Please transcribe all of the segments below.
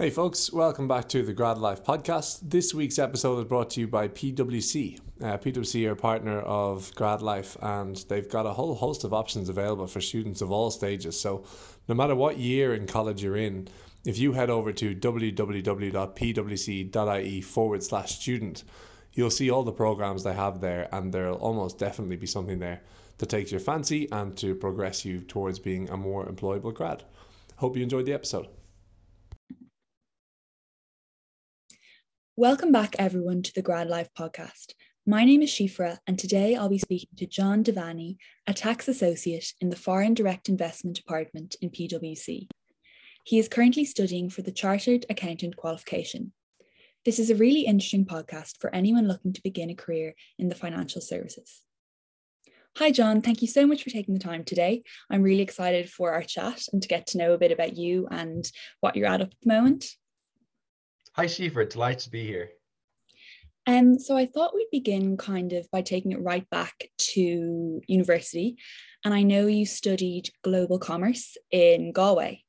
Hey, folks, welcome back to the Grad Life podcast. This week's episode is brought to you by PwC. Uh, PwC are a partner of Grad Life, and they've got a whole host of options available for students of all stages. So, no matter what year in college you're in, if you head over to www.pwc.ie forward slash student, you'll see all the programs they have there, and there'll almost definitely be something there to take your fancy and to progress you towards being a more employable grad. Hope you enjoyed the episode. Welcome back, everyone, to the Grad Life podcast. My name is Shifra, and today I'll be speaking to John Devaney, a tax associate in the Foreign Direct Investment Department in PwC. He is currently studying for the Chartered Accountant qualification. This is a really interesting podcast for anyone looking to begin a career in the financial services. Hi, John. Thank you so much for taking the time today. I'm really excited for our chat and to get to know a bit about you and what you're at at the moment. Hi, Shifra. Delighted to be here. Um, so I thought we'd begin kind of by taking it right back to university. And I know you studied global commerce in Galway.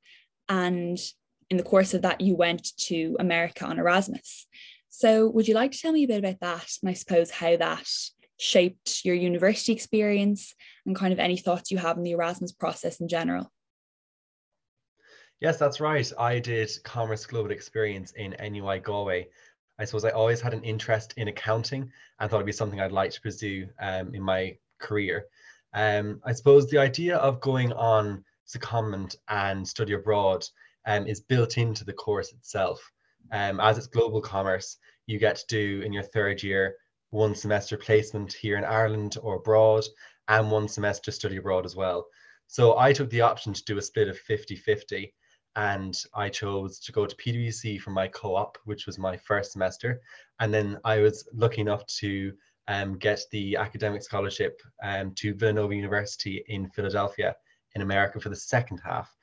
And in the course of that, you went to America on Erasmus. So would you like to tell me a bit about that? And I suppose how that shaped your university experience and kind of any thoughts you have on the Erasmus process in general? Yes, that's right. I did Commerce Global Experience in NUI Galway. I suppose I always had an interest in accounting and thought it'd be something I'd like to pursue um, in my career. Um, I suppose the idea of going on secondment and study abroad um, is built into the course itself. Um, as it's global commerce, you get to do in your third year one semester placement here in Ireland or abroad and one semester study abroad as well. So I took the option to do a split of 50 50 and I chose to go to PwC for my co-op, which was my first semester, and then I was lucky enough to um, get the academic scholarship um, to Villanova University in Philadelphia in America for the second half.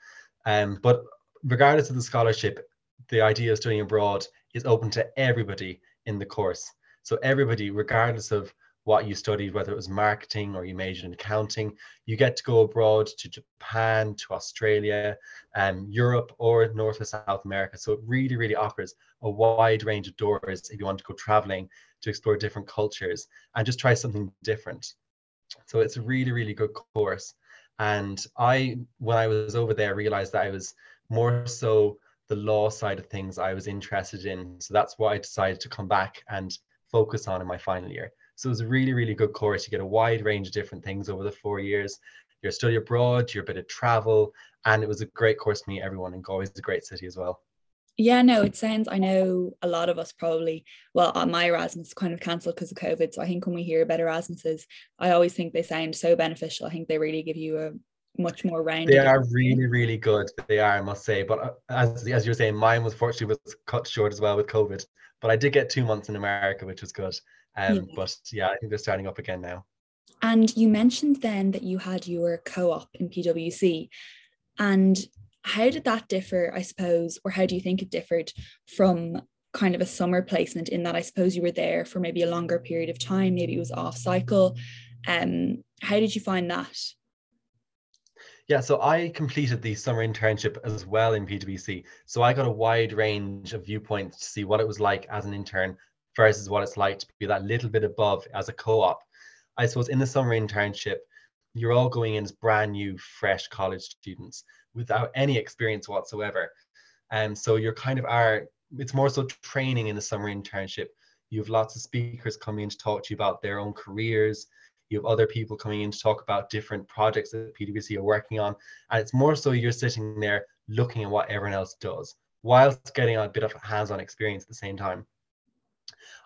Um, but regardless of the scholarship, the idea of studying abroad is open to everybody in the course. So everybody, regardless of what you studied, whether it was marketing or you majored in accounting. You get to go abroad to Japan, to Australia, um, Europe, or North or South America. So it really, really offers a wide range of doors if you want to go traveling to explore different cultures and just try something different. So it's a really, really good course. And I, when I was over there, realized that I was more so the law side of things I was interested in. So that's why I decided to come back and focus on in my final year. So it was a really, really good course. You get a wide range of different things over the four years. Your study abroad, your bit of travel, and it was a great course to meet everyone. And Galway is a great city as well. Yeah, no, it sounds, I know a lot of us probably, well, uh, my Erasmus kind of cancelled because of COVID. So I think when we hear about Erasmuses, I always think they sound so beneficial. I think they really give you a much more rounded. They are really, really good. They are, I must say. But uh, as, as you're saying, mine was fortunately was cut short as well with COVID. But I did get two months in America, which was good. Um, yeah. But yeah, I think they're starting up again now. And you mentioned then that you had your co op in PwC. And how did that differ, I suppose, or how do you think it differed from kind of a summer placement in that I suppose you were there for maybe a longer period of time, maybe it was off cycle. Um, how did you find that? Yeah, so I completed the summer internship as well in PwC. So I got a wide range of viewpoints to see what it was like as an intern versus what it's like to be that little bit above as a co-op. I suppose in the summer internship, you're all going in as brand new, fresh college students without any experience whatsoever. And so you're kind of are, it's more so training in the summer internship. You have lots of speakers coming in to talk to you about their own careers. You have other people coming in to talk about different projects that PwC are working on. And it's more so you're sitting there looking at what everyone else does whilst getting a bit of hands-on experience at the same time.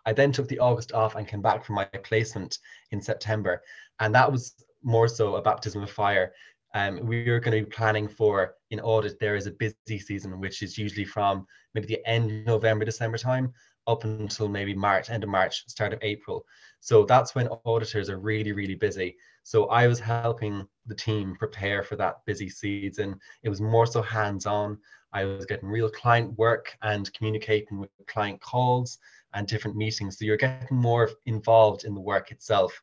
I then took the August off and came back for my placement in September. And that was more so a baptism of fire. Um, we were going to be planning for in audit, there is a busy season, which is usually from maybe the end of November, December time up until maybe March, end of March, start of April. So that's when auditors are really, really busy. So I was helping the team prepare for that busy season. It was more so hands on. I was getting real client work and communicating with client calls and different meetings. So you're getting more involved in the work itself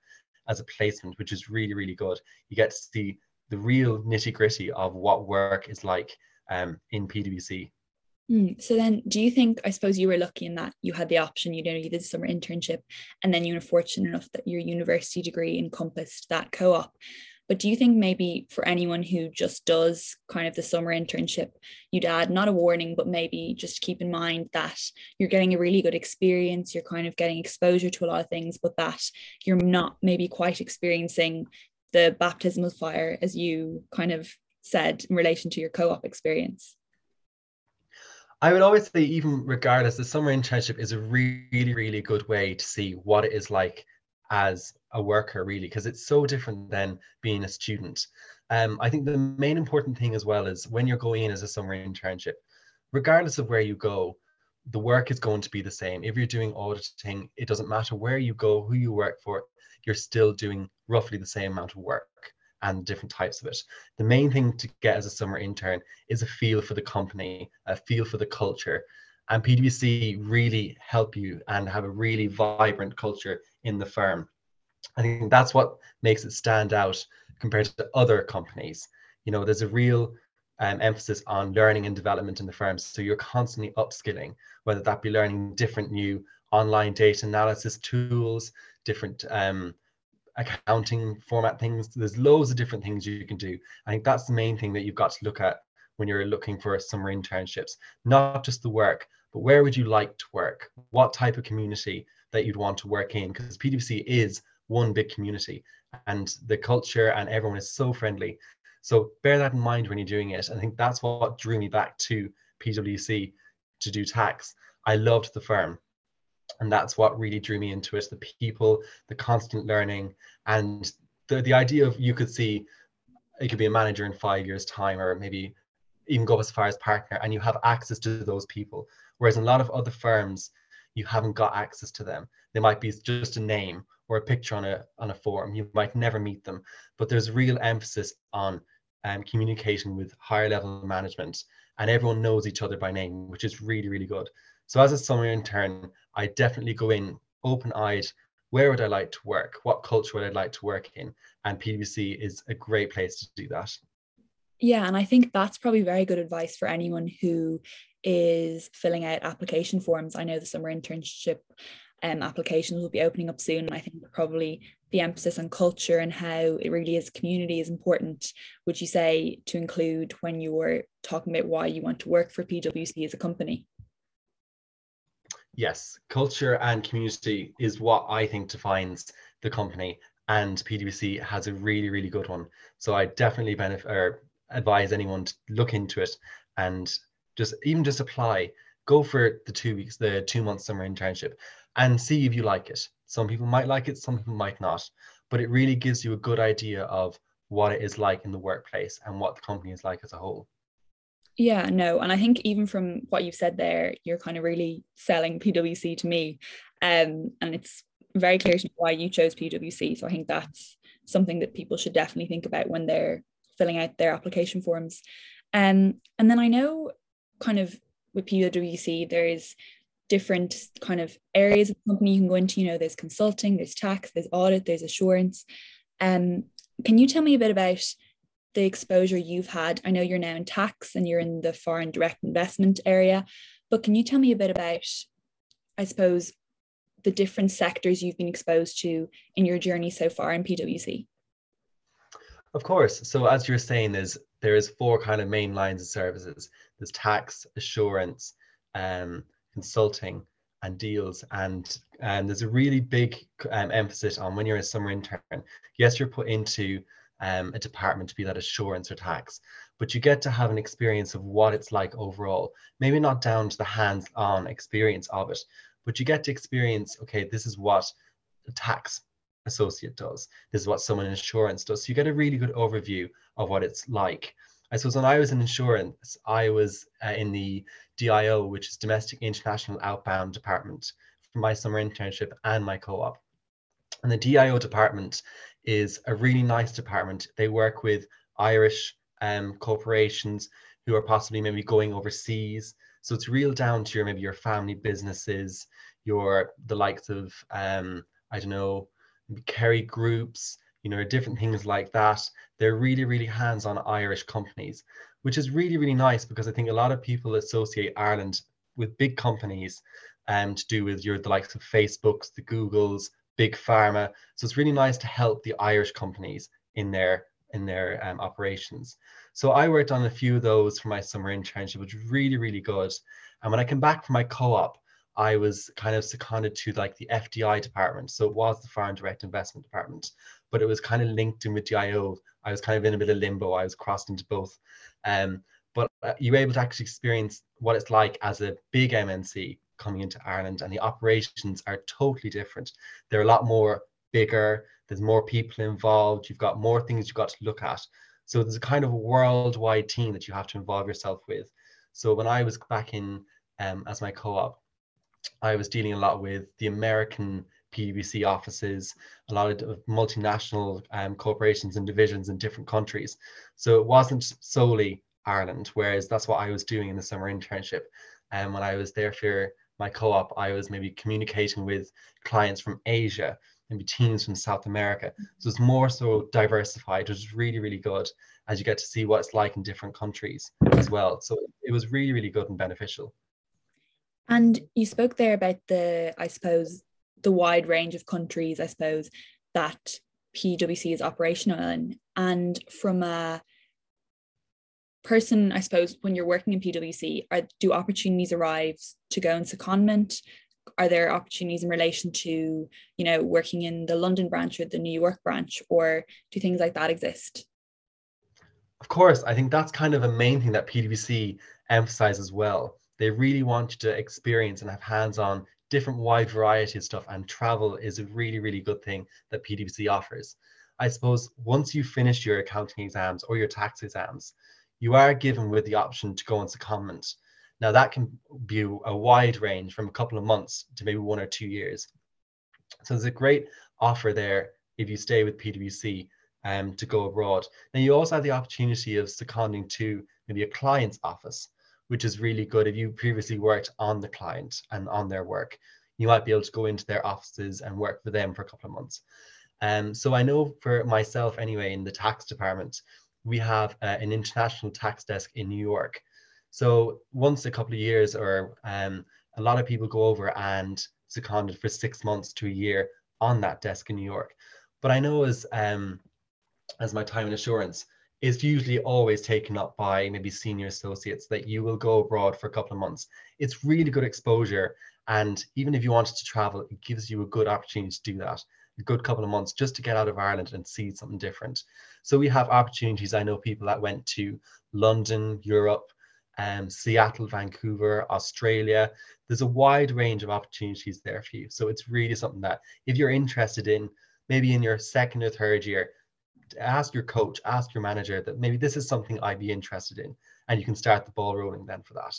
as a placement, which is really, really good. You get to see the real nitty gritty of what work is like um, in PwC. Mm, so then do you think I suppose you were lucky in that you had the option, you know, you did a summer internship and then you were fortunate enough that your university degree encompassed that co-op. But do you think maybe for anyone who just does kind of the summer internship, you'd add not a warning, but maybe just keep in mind that you're getting a really good experience, you're kind of getting exposure to a lot of things, but that you're not maybe quite experiencing the baptism of fire as you kind of said in relation to your co-op experience? I would always say, even regardless, the summer internship is a really, really good way to see what it is like as a worker, really, because it's so different than being a student. Um, I think the main important thing as well is when you're going in as a summer internship, regardless of where you go, the work is going to be the same. If you're doing auditing, it doesn't matter where you go, who you work for, you're still doing roughly the same amount of work and different types of it. The main thing to get as a summer intern is a feel for the company, a feel for the culture. And PwC really help you and have a really vibrant culture in the firm. I think that's what makes it stand out compared to other companies. You know, there's a real um, emphasis on learning and development in the firm. So you're constantly upskilling, whether that be learning different new online data analysis tools, different um, accounting format things. There's loads of different things you can do. I think that's the main thing that you've got to look at when you're looking for summer internships, not just the work, but where would you like to work? What type of community that you'd want to work in? Because PwC is one big community and the culture and everyone is so friendly. So bear that in mind when you're doing it. I think that's what drew me back to PwC to do tax. I loved the firm and that's what really drew me into it the people the constant learning and the, the idea of you could see it could be a manager in five years time or maybe even go as far as partner and you have access to those people. Whereas in a lot of other firms you haven't got access to them. They might be just a name or a picture on a on a form. You might never meet them. But there's real emphasis on um, communicating with higher level management and everyone knows each other by name which is really really good. So as a summer intern, I definitely go in open-eyed. Where would I like to work? What culture would I like to work in? And PwC is a great place to do that. Yeah, and I think that's probably very good advice for anyone who is filling out application forms. I know the summer internship um, applications will be opening up soon. I think probably the emphasis on culture and how it really is community is important, would you say, to include when you were talking about why you want to work for PwC as a company? Yes, culture and community is what I think defines the company, and PwC has a really, really good one. So I definitely benefit or er, advise anyone to look into it and just even just apply. Go for the two weeks, the two month summer internship, and see if you like it. Some people might like it, some people might not, but it really gives you a good idea of what it is like in the workplace and what the company is like as a whole. Yeah, no. And I think even from what you've said there, you're kind of really selling PwC to me. Um, and it's very clear to me why you chose PwC. So I think that's something that people should definitely think about when they're filling out their application forms. Um, and then I know kind of with PwC, there's different kind of areas of the company you can go into. You know, there's consulting, there's tax, there's audit, there's assurance. Um, can you tell me a bit about the exposure you've had. I know you're now in tax and you're in the foreign direct investment area, but can you tell me a bit about, I suppose, the different sectors you've been exposed to in your journey so far in PwC? Of course. So as you're saying, there's there is four kind of main lines of services. There's tax, assurance, um, consulting, and deals. And and there's a really big um, emphasis on when you're a summer intern. Yes, you're put into um, a department to be that assurance or tax, but you get to have an experience of what it's like overall. Maybe not down to the hands-on experience of it, but you get to experience, okay, this is what a tax associate does. This is what someone in assurance does. So you get a really good overview of what it's like. I suppose when I was in assurance, I was uh, in the DIO, which is Domestic International Outbound Department, for my summer internship and my co-op. And the DIO department is a really nice department. They work with Irish um, corporations who are possibly maybe going overseas. So it's real down to your maybe your family businesses, your the likes of um, I don't know, Kerry groups, you know, different things like that. They're really, really hands-on Irish companies, which is really, really nice because I think a lot of people associate Ireland with big companies um, to do with your the likes of Facebooks, the Googles, big pharma. So it's really nice to help the Irish companies in their in their um, operations. So I worked on a few of those for my summer internship, which was really, really good. And when I came back from my co-op, I was kind of seconded to like the FDI department. So it was the Foreign Direct Investment Department, but it was kind of linked in with DIO. I was kind of in a bit of limbo. I was crossed into both. Um, but uh, you were able to actually experience what it's like as a big MNC coming into Ireland, and the operations are totally different. They're a lot more bigger. There's more people involved. You've got more things you've got to look at. So there's a kind of a worldwide team that you have to involve yourself with. So when I was back in um, as my co-op, I was dealing a lot with the American PwC offices, a lot of multinational um, corporations and divisions in different countries. So it wasn't solely Ireland, whereas that's what I was doing in the summer internship. And um, when I was there for my co-op, I was maybe communicating with clients from Asia, maybe teams from South America. So it's more so diversified, which is really, really good as you get to see what it's like in different countries as well. So it was really, really good and beneficial. And you spoke there about the, I suppose, the wide range of countries, I suppose, that PwC is operational in. And from a person, I suppose, when you're working in PwC, are, do opportunities arise to go in secondment? Are there opportunities in relation to, you know, working in the London branch or the New York branch, or do things like that exist? Of course, I think that's kind of a main thing that PwC emphasizes as well. They really want you to experience and have hands-on different wide variety of stuff and travel is a really really good thing that PwC offers. I suppose once you finish your accounting exams or your tax exams, you are given with the option to go on secondment. Now that can be a wide range from a couple of months to maybe one or two years. So there's a great offer there if you stay with PwC um, to go abroad. Then you also have the opportunity of seconding to maybe a client's office, which is really good if you previously worked on the client and on their work. You might be able to go into their offices and work for them for a couple of months. Um, so I know for myself anyway in the tax department, we have uh, an international tax desk in New York. So once a couple of years, or um, a lot of people go over and seconded for six months to a year on that desk in New York. But I know as um, as my time in assurance is usually always taken up by maybe senior associates that you will go abroad for a couple of months. It's really good exposure. And even if you wanted to travel, it gives you a good opportunity to do that a good couple of months just to get out of Ireland and see something different. So we have opportunities. I know people that went to London, Europe, um, Seattle, Vancouver, Australia. There's a wide range of opportunities there for you. So it's really something that if you're interested in, maybe in your second or third year, ask your coach, ask your manager that maybe this is something I'd be interested in, and you can start the ball rolling then for that.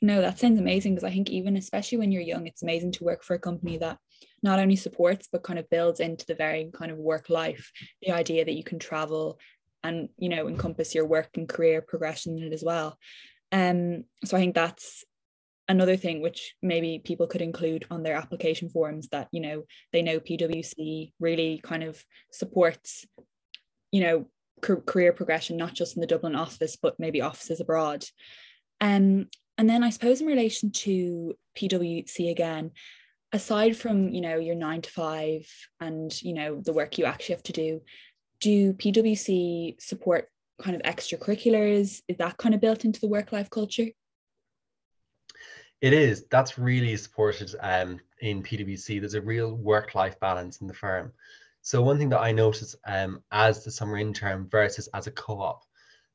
No, that sounds amazing because I think even especially when you're young, it's amazing to work for a company that not only supports but kind of builds into the very kind of work life the idea that you can travel and you know encompass your work and career progression in it as well. Um, so I think that's another thing which maybe people could include on their application forms that you know they know PwC really kind of supports you know career progression not just in the Dublin office but maybe offices abroad. Um, and then I suppose in relation to PwC again, aside from you know your nine to five and you know the work you actually have to do, do PwC support kind of extracurriculars? Is that kind of built into the work life culture? It is. That's really supported um, in PwC. There's a real work life balance in the firm. So one thing that I noticed um, as the summer intern versus as a co-op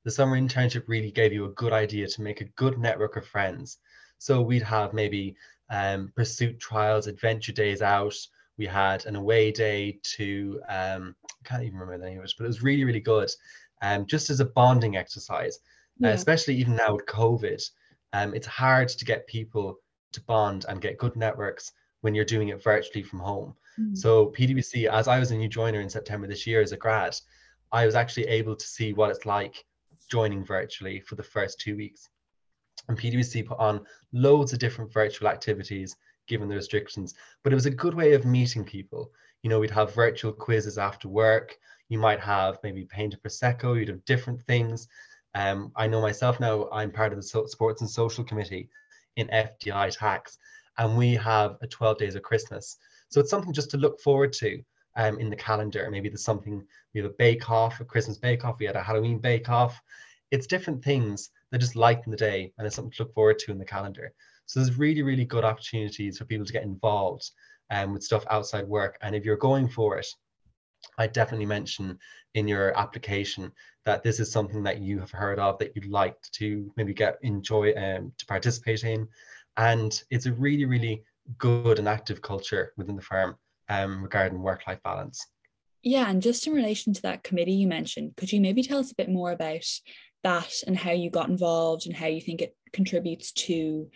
the summer internship really gave you a good idea to make a good network of friends. So we'd have maybe um, pursuit trials, adventure days out. We had an away day to, um, I can't even remember the name of it, but it was really, really good. Um, just as a bonding exercise, yeah. uh, especially even now with COVID, um, it's hard to get people to bond and get good networks when you're doing it virtually from home. Mm. So PwC, as I was a new joiner in September this year as a grad, I was actually able to see what it's like joining virtually for the first two weeks. And PwC put on loads of different virtual activities given the restrictions, but it was a good way of meeting people. You know, we'd have virtual quizzes after work. You might have maybe paint a prosecco. You'd have different things. Um, I know myself now. I'm part of the so- sports and social committee in FDI tax, and we have a 12 days of Christmas. So it's something just to look forward to um, in the calendar. Maybe there's something we have a bake off, a Christmas bake off. We had a Halloween bake off. It's different things that just lighten the day, and it's something to look forward to in the calendar. So there's really, really good opportunities for people to get involved um, with stuff outside work. And if you're going for it, I definitely mention in your application that this is something that you have heard of that you'd like to maybe get enjoy um, to participate in, and it's a really really good and active culture within the firm um, regarding work life balance. Yeah, and just in relation to that committee you mentioned, could you maybe tell us a bit more about that and how you got involved and how you think it contributes to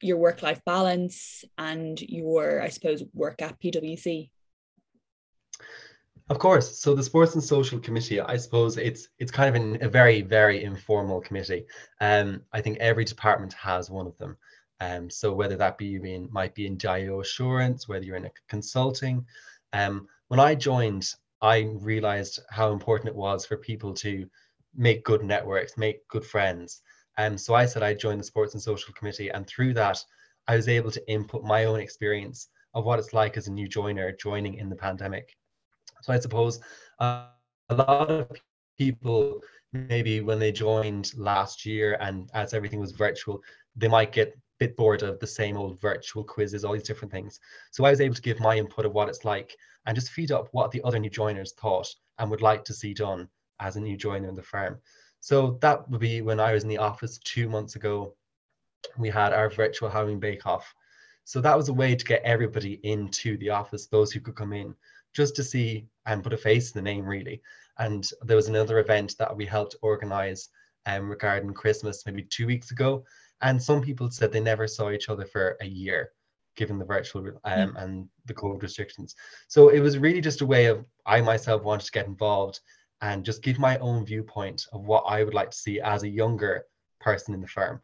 your work life balance and your, I suppose, work at PwC? Of course. So the Sports and Social Committee, I suppose it's it's kind of an, a very very informal committee. Um, I think every department has one of them. Um, so whether that be in might be in DIO assurance, whether you're in a consulting. Um, when I joined, I realized how important it was for people to make good networks, make good friends. And um, so I said I joined the Sports and Social Committee, and through that, I was able to input my own experience of what it's like as a new joiner joining in the pandemic. So I suppose uh, a lot of people maybe when they joined last year and as everything was virtual, they might get a bit bored of the same old virtual quizzes, all these different things. So I was able to give my input of what it's like and just feed up what the other new joiners thought and would like to see done as a new joiner in the firm. So that would be when I was in the office two months ago. We had our virtual Halloween bake off. So that was a way to get everybody into the office, those who could come in just to see and put a face in the name really. And there was another event that we helped organize um, regarding Christmas maybe two weeks ago. And some people said they never saw each other for a year, given the virtual um, mm. and the COVID restrictions. So it was really just a way of I myself wanted to get involved and just give my own viewpoint of what I would like to see as a younger person in the firm.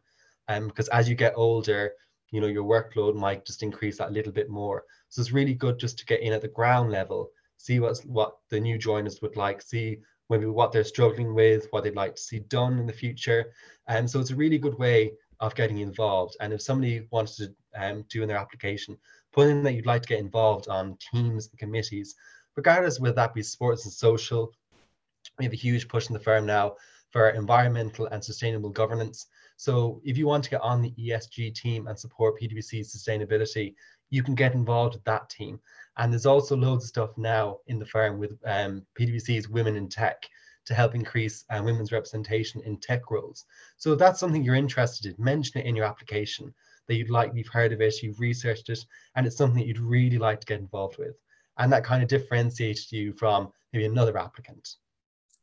Um, because as you get older, you know, your workload might just increase that little bit more. So it's really good just to get in at the ground level, see what's what the new joiners would like, see maybe what they're struggling with, what they'd like to see done in the future. And so it's a really good way of getting involved. And if somebody wants to um, do in their application, put in that you'd like to get involved on teams and committees, regardless whether that be sports and social. We have a huge push in the firm now for environmental and sustainable governance. So if you want to get on the ESG team and support PwC's sustainability, you can get involved with that team. And there's also loads of stuff now in the firm with um, PwC's Women in Tech to help increase uh, women's representation in tech roles. So if that's something you're interested in, mention it in your application that you'd like, you've heard of it, you've researched it, and it's something that you'd really like to get involved with. And that kind of differentiates you from maybe another applicant.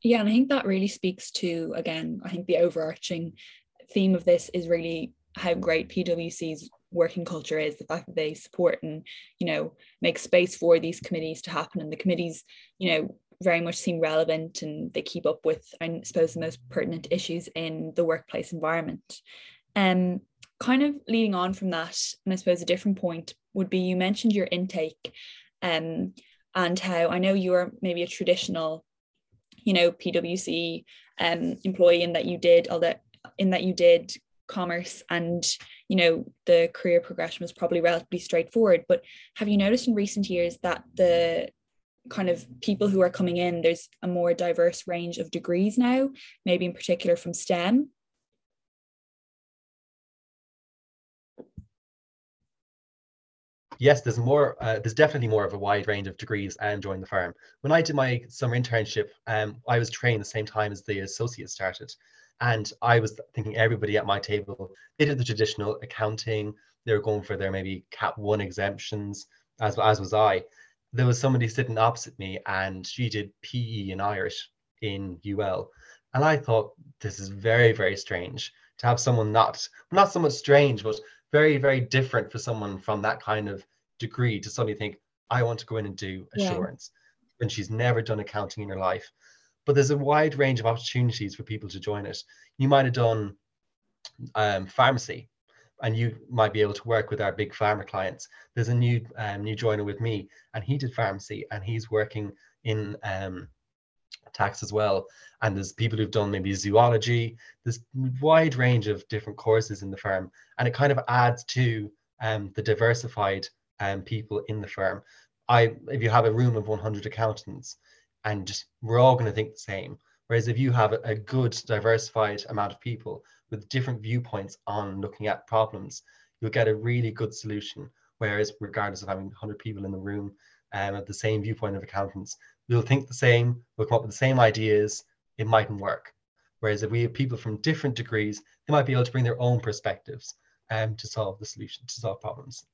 Yeah, and I think that really speaks to, again, I think the overarching theme of this is really how great PwC's working culture is the fact that they support and you know make space for these committees to happen. And the committees you know very much seem relevant and they keep up with i suppose the most pertinent issues in the workplace environment. Um kind of leading on from that and i suppose a different point would be you mentioned your intake um and how i know you're maybe a traditional you know pwc um employee in that you did all that in that you did commerce and you know the career progression was probably relatively straightforward. But have you noticed in recent years that the kind of people who are coming in there's a more diverse range of degrees now maybe in particular from stem yes there's more uh, there's definitely more of a wide range of degrees and join the firm when i did my summer internship um, i was trained the same time as the associate started and I was thinking everybody at my table, they did the traditional accounting. They were going for their maybe CAP 1 exemptions, as, as was I. There was somebody sitting opposite me and she did PE in Irish in UL. And I thought, this is very, very strange to have someone not, not so much strange, but very, very different for someone from that kind of degree to suddenly think, I want to go in and do assurance. Yeah. When she's never done accounting in her life but there's a wide range of opportunities for people to join it. You might have done um, pharmacy and you might be able to work with our big pharma clients. There's a new um, new joiner with me, and he did pharmacy, and he's working in um, tax as well. And there's people who've done maybe zoology. There's a wide range of different courses in the firm, and it kind of adds to um, the diversified um, people in the firm. I, if you have a room of 100 accountants, and just we're all going to think the same. Whereas if you have a, good diversified amount of people with different viewpoints on looking at problems, you'll get a really good solution. Whereas, regardless of having 100 people in the room um, the same viewpoint of accountants, we'll think the same, we'll come up with the same ideas, it mightn't work. Whereas, if we have people from different degrees, they might be able to bring their own perspectives um, to solve the solution, to solve problems.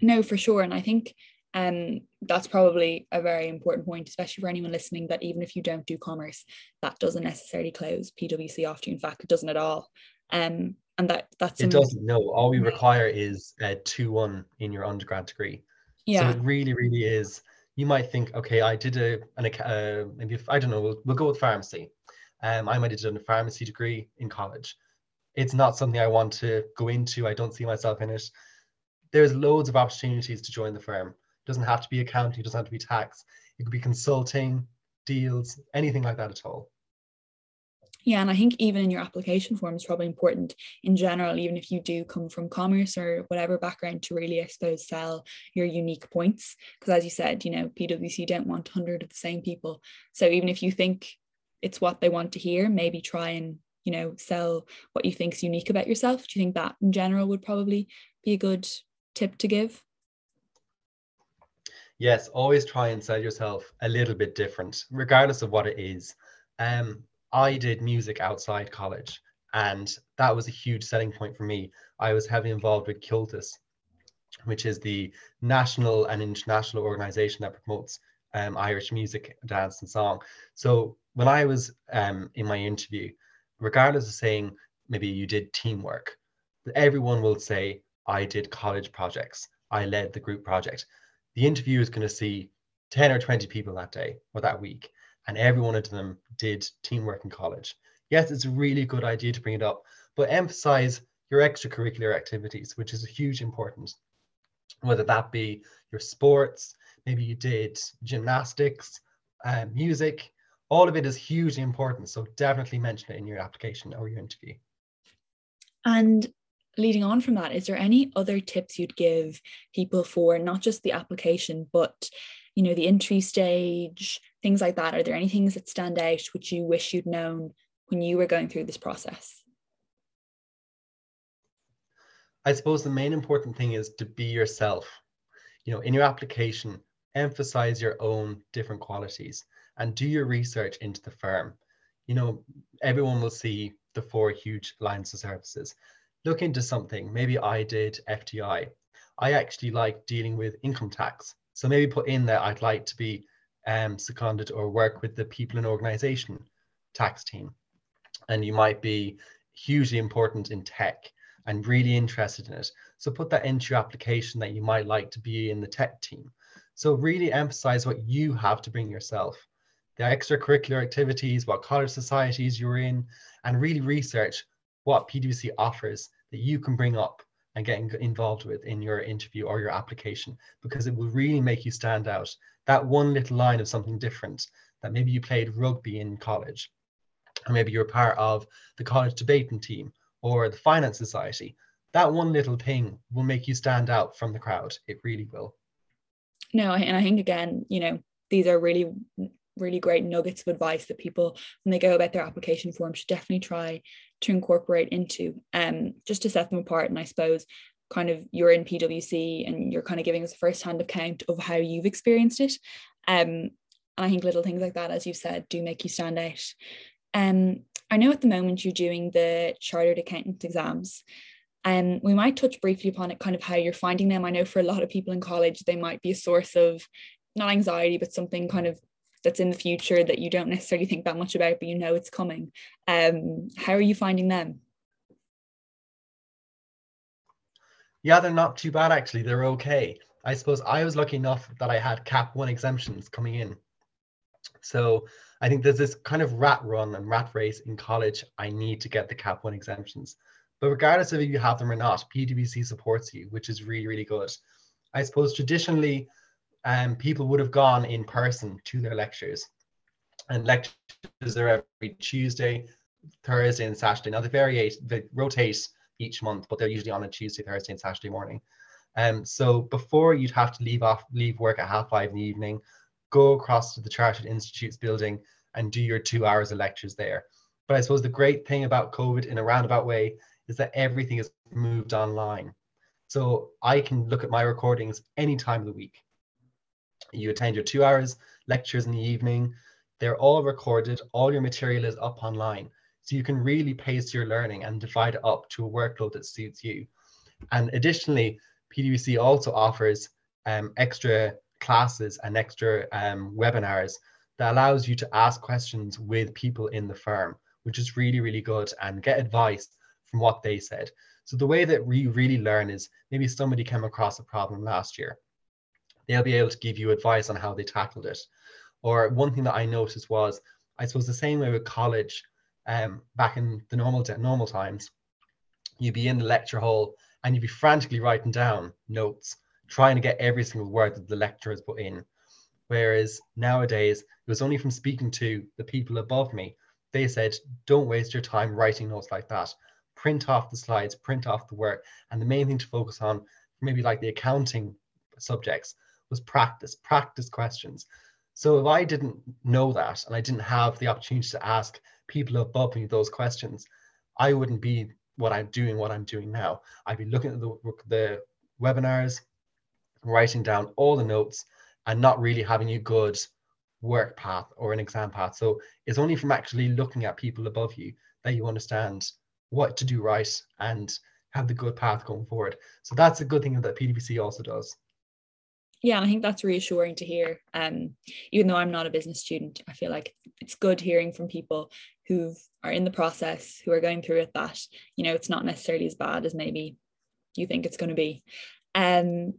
No, for sure. And I think um, that's probably a very important point, especially for anyone listening, that even if you don't do commerce, that doesn't necessarily close PwC off to you. In fact, it doesn't at all. Um, and that that's it doesn't. No, all we require is a two one in your undergrad degree. Yeah. So it really, really is. You might think, okay, I did a an uh, maybe if, I don't know. We'll, we'll go with pharmacy. Um, I might have done a pharmacy degree in college. It's not something I want to go into. I don't see myself in it. There's loads of opportunities to join the firm It doesn't have to be accounting, it doesn't have to be tax. It could be consulting, deals, anything like that at all. Yeah, and I think even in your application form is probably important in general, even if you do come from commerce or whatever background, to really, I suppose, sell your unique points. Because as you said, you know, PwC don't want 100 of the same people. So even if you think it's what they want to hear, maybe try and, you know, sell what you think is unique about yourself. Do you think that in general would probably be a good tip to give? Yes, always try and sell yourself a little bit different, regardless of what it is. Um, I did music outside college, and that was a huge selling point for me. I was heavily involved with Comhaltas, which is the national and international organization that promotes um, Irish music, dance, and song. So when I was um, in my interview, regardless of saying maybe you did teamwork, everyone will say, I did college projects, I led the group project the interviewer is going to see 10 or 20 people that day or that week, and every one of them did teamwork in college. Yes, it's a really good idea to bring it up, but emphasize your extracurricular activities, which is a huge importance. Whether that be your sports, maybe you did gymnastics, uh, music, all of it is hugely important. So definitely mention it in your application or your interview. And leading on from that, is there any other tips you'd give people for not just the application, but you know, the entry stage, things like that? Are there any things that stand out which you wish you'd known when you were going through this process? I suppose the main important thing is to be yourself. You know, in your application, emphasize your own different qualities and do your research into the firm. You know, everyone will see the four huge lines of services look into something. Maybe I did FDI. I actually like dealing with income tax. So maybe put in that I'd like to be um, seconded or work with the people in organization tax team. And you might be hugely important in tech and really interested in it. So put that into your application that you might like to be in the tech team. So really emphasize what you have to bring yourself, the extracurricular activities, what college societies you're in, and really research what PwC offers that you can bring up and get involved with in your interview or your application because it will really make you stand out. That one little line of something different that maybe you played rugby in college, or maybe you're part of the college debating team or the finance society. That one little thing will make you stand out from the crowd. It really will. No, and I think again, you know, these are really really great nuggets of advice that people when they go about their application form should definitely try to incorporate into um just to set them apart. And I suppose kind of you're in PwC and you're kind of giving us a first-hand account of how you've experienced it. Um and I think little things like that as you said do make you stand out. Um I know at the moment you're doing the chartered accountant exams. Um, we might touch briefly upon it, kind of how you're finding them. I know for a lot of people in college, they might be a source of not anxiety, but something kind of that's in the future that you don't necessarily think that much about, but you know it's coming. Um, how are you finding them? Yeah, they're not too bad actually. They're okay. I suppose I was lucky enough that I had cap one exemptions coming in. So I think there's this kind of rat run and rat race in college. I need to get the cap one exemptions. But regardless of if you have them or not, PwC supports you, which is really, really good. I suppose traditionally, um, people would have gone in person to their lectures. And lectures are every Tuesday, Thursday, and Saturday. Now they vary, they rotate each month, but they're usually on a Tuesday, Thursday, and Saturday morning. Um, so before you'd have to leave off, leave work at half five in the evening, go across to the Chartered Institutes building and do your two hours of lectures there. But I suppose the great thing about COVID in a roundabout way is that everything is moved online. So I can look at my recordings any time of the week. You attend your two hours lectures in the evening. They're all recorded. All your material is up online. So you can really pace your learning and divide it up to a workload that suits you. And additionally, PwC also offers um, extra classes and extra um, webinars that allows you to ask questions with people in the firm, which is really, really good and get advice from what they said. So the way that we really learn is maybe somebody came across a problem last year. They'll be able to give you advice on how they tackled it. Or one thing that I noticed was, I suppose the same way with college, um, back in the normal normal times, you'd be in the lecture hall and you'd be frantically writing down notes, trying to get every single word that the lecturer has put in. Whereas nowadays, it was only from speaking to the people above me, they said, don't waste your time writing notes like that. Print off the slides, print off the work. And the main thing to focus on, maybe like the accounting subjects, was practice, practice questions. So if I didn't know that and I didn't have the opportunity to ask people above me those questions, I wouldn't be what I'm doing, what I'm doing now. I'd be looking at the, the webinars, writing down all the notes, and not really having a good work path or an exam path. So it's only from actually looking at people above you that you understand what to do right and have the good path going forward. So that's a good thing that PwC also does. Yeah, and I think that's reassuring to hear. Um, even though I'm not a business student, I feel like it's good hearing from people who are in the process, who are going through it, that you know it's not necessarily as bad as maybe you think it's going to be. Um,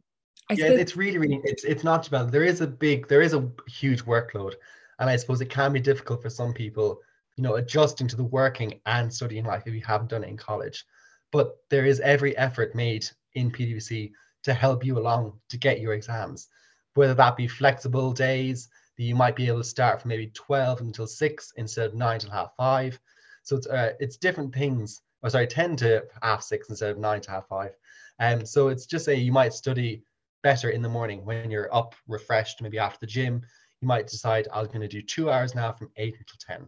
I yeah, suppose- it's really, really, it's it's not too bad. There is a big, there is a huge workload, and I suppose it can be difficult for some people, you know, adjusting to the working and studying life if you haven't done it in college. But there is every effort made in PwC to help you along to get your exams, whether that be flexible days that you might be able to start from maybe 12 until 6 instead of 9 till half 5. So it's uh, it's different things. Or sorry, 10 to half 6 instead of 9 to half 5. Um, so it's just a you might study better in the morning when you're up refreshed, maybe after the gym. You might decide I'm going to do two hours now from 8 until 10.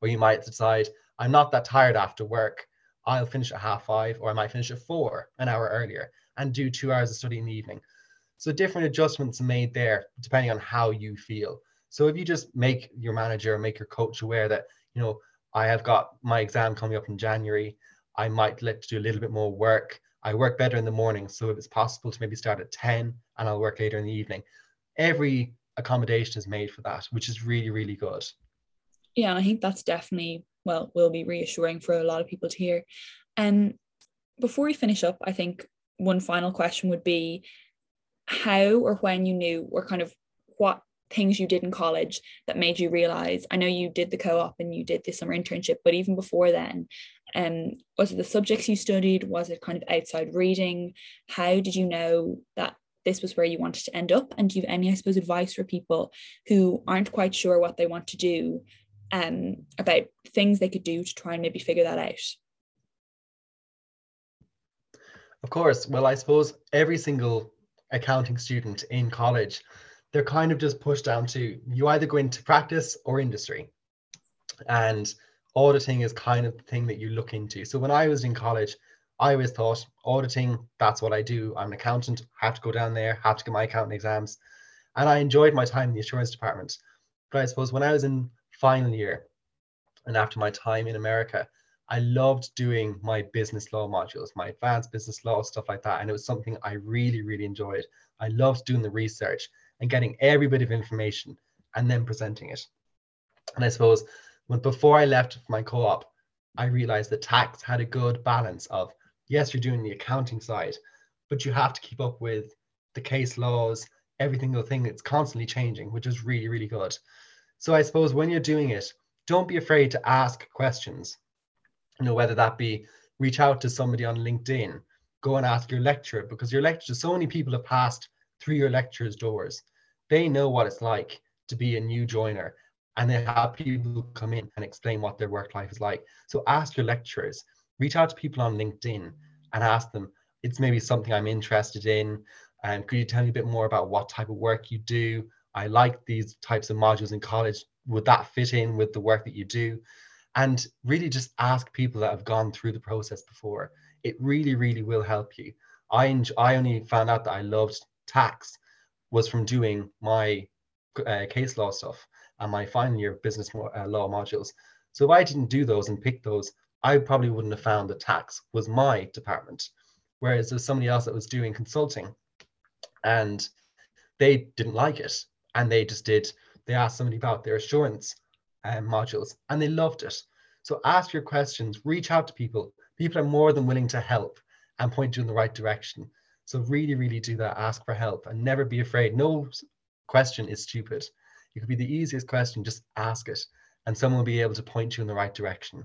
Or you might decide I'm not that tired after work. I'll finish at half five, or I might finish at four, an hour earlier, and do two hours of study in the evening. So different adjustments made there depending on how you feel. So if you just make your manager, or make your coach aware that, you know, I have got my exam coming up in January, I might let to do a little bit more work. I work better in the morning. So if it's possible to maybe start at 10 and I'll work later in the evening. Every accommodation is made for that, which is really, really good. Yeah, I think that's definitely, well, will be reassuring for a lot of people to hear. And um, before we finish up, I think one final question would be how or when you knew or kind of what things you did in college that made you realize i know you did the co-op and you did the summer internship but even before then um was it the subjects you studied? Was it kind of outside reading? How did you know that this was where you wanted to end up? And do you have any i suppose advice for people who aren't quite sure what they want to do um about things they could do to try and maybe figure that out of course well i suppose every single accounting student in college they're kind of just pushed down to you either go into practice or industry. And auditing is kind of the thing that you look into. So when I was in college, I always thought auditing, that's what I do. I'm an accountant, have to go down there, have to get my accounting exams. And I enjoyed my time in the assurance department. But I suppose when I was in final year and after my time in America, I loved doing my business law modules, my advanced business law, stuff like that. And it was something I really, really enjoyed. I loved doing the research and getting every bit of information and then presenting it. And I suppose when before I left my co-op, I realized that tax had a good balance of yes, you're doing the accounting side, but you have to keep up with the case laws, every single thing that's constantly changing, which is really, really good. So I suppose when you're doing it, don't be afraid to ask questions. You know, whether that be reach out to somebody on LinkedIn, go and ask your lecturer because your lecturer, so many people have passed through your lecturer's doors. They know what it's like to be a new joiner and they have people come in and explain what their work life is like. So ask your lecturers, reach out to people on LinkedIn and ask them, it's maybe something I'm interested in. And could you tell me a bit more about what type of work you do? I like these types of modules in college. Would that fit in with the work that you do? And really just ask people that have gone through the process before. It really, really will help you. I, enjoy, I only found out that I loved tax was from doing my uh, case law stuff and my final year business uh, law modules. So if I didn't do those and pick those, I probably wouldn't have found that tax was my department. Whereas there's somebody else that was doing consulting and they didn't like it and they just did they asked somebody about their assurance um, modules and they loved it so ask your questions reach out to people people are more than willing to help and point you in the right direction. So really really do that ask for help and never be afraid. No question is stupid. It could be the easiest question just ask it and someone will be able to point you in the right direction.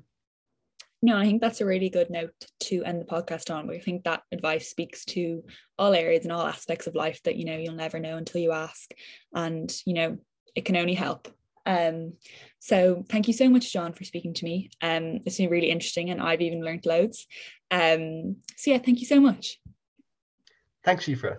No, I think that's a really good note to end the podcast on. I think that advice speaks to all areas and all aspects of life that you know you'll never know until you ask, and you know it can only help. Um, so thank you so much, John, for speaking to me. Um, it's been really interesting, and I've even learned loads. Um, so yeah, thank you so much. Thanks, Shifra.